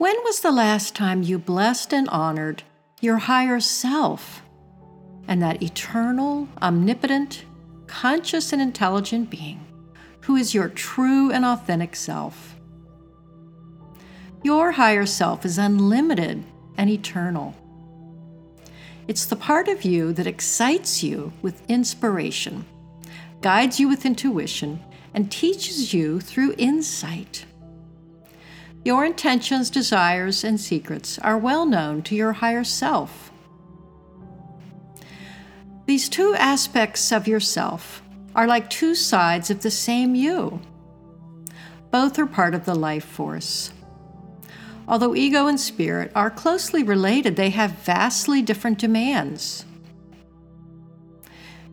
When was the last time you blessed and honored your higher self and that eternal, omnipotent, conscious, and intelligent being who is your true and authentic self? Your higher self is unlimited and eternal. It's the part of you that excites you with inspiration, guides you with intuition, and teaches you through insight. Your intentions, desires, and secrets are well known to your higher self. These two aspects of yourself are like two sides of the same you. Both are part of the life force. Although ego and spirit are closely related, they have vastly different demands.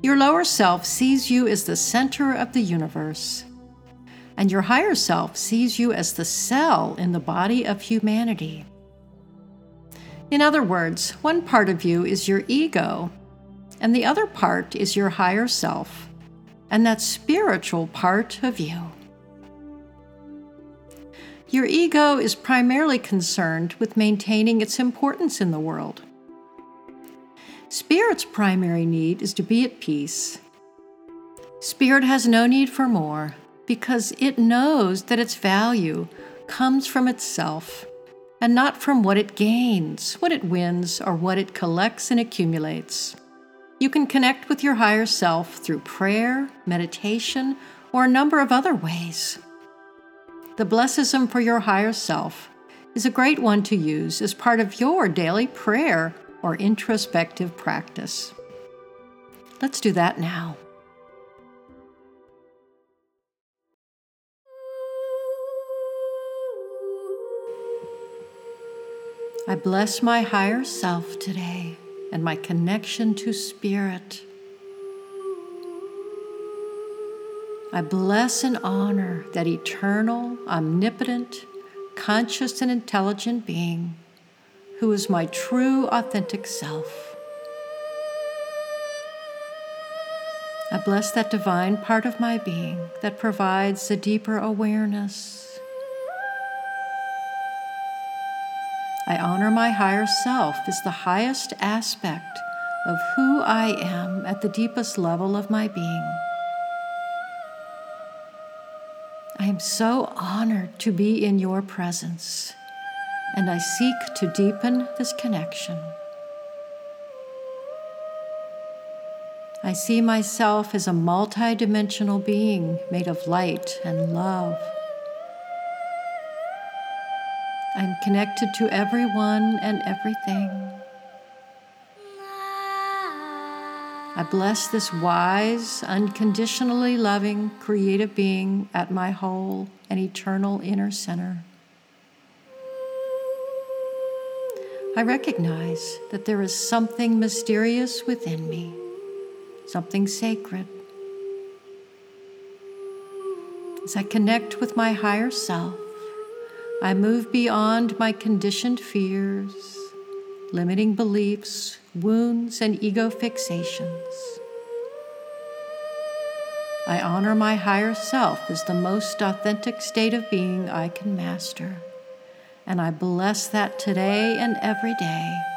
Your lower self sees you as the center of the universe and your higher self sees you as the cell in the body of humanity. In other words, one part of you is your ego, and the other part is your higher self, and that spiritual part of you. Your ego is primarily concerned with maintaining its importance in the world. Spirit's primary need is to be at peace. Spirit has no need for more because it knows that its value comes from itself and not from what it gains, what it wins, or what it collects and accumulates. You can connect with your higher self through prayer, meditation, or a number of other ways. The Blessism for your higher self is a great one to use as part of your daily prayer or introspective practice. Let's do that now. I bless my higher self today and my connection to Spirit. I bless and honor that eternal, omnipotent, conscious, and intelligent being who is my true, authentic self. I bless that divine part of my being that provides a deeper awareness I honor my higher self as the highest aspect of who I am at the deepest level of my being. I am so honored to be in your presence, and I seek to deepen this connection. I see myself as a multidimensional being made of light and love. I'm connected to everyone and everything. I bless this wise, unconditionally loving, creative being at my whole and eternal inner center. I recognize that there is something mysterious within me, something sacred. As I connect with my higher self, I move beyond my conditioned fears, limiting beliefs, wounds, and ego fixations. I honor my higher self as the most authentic state of being I can master, and I bless that today and every day.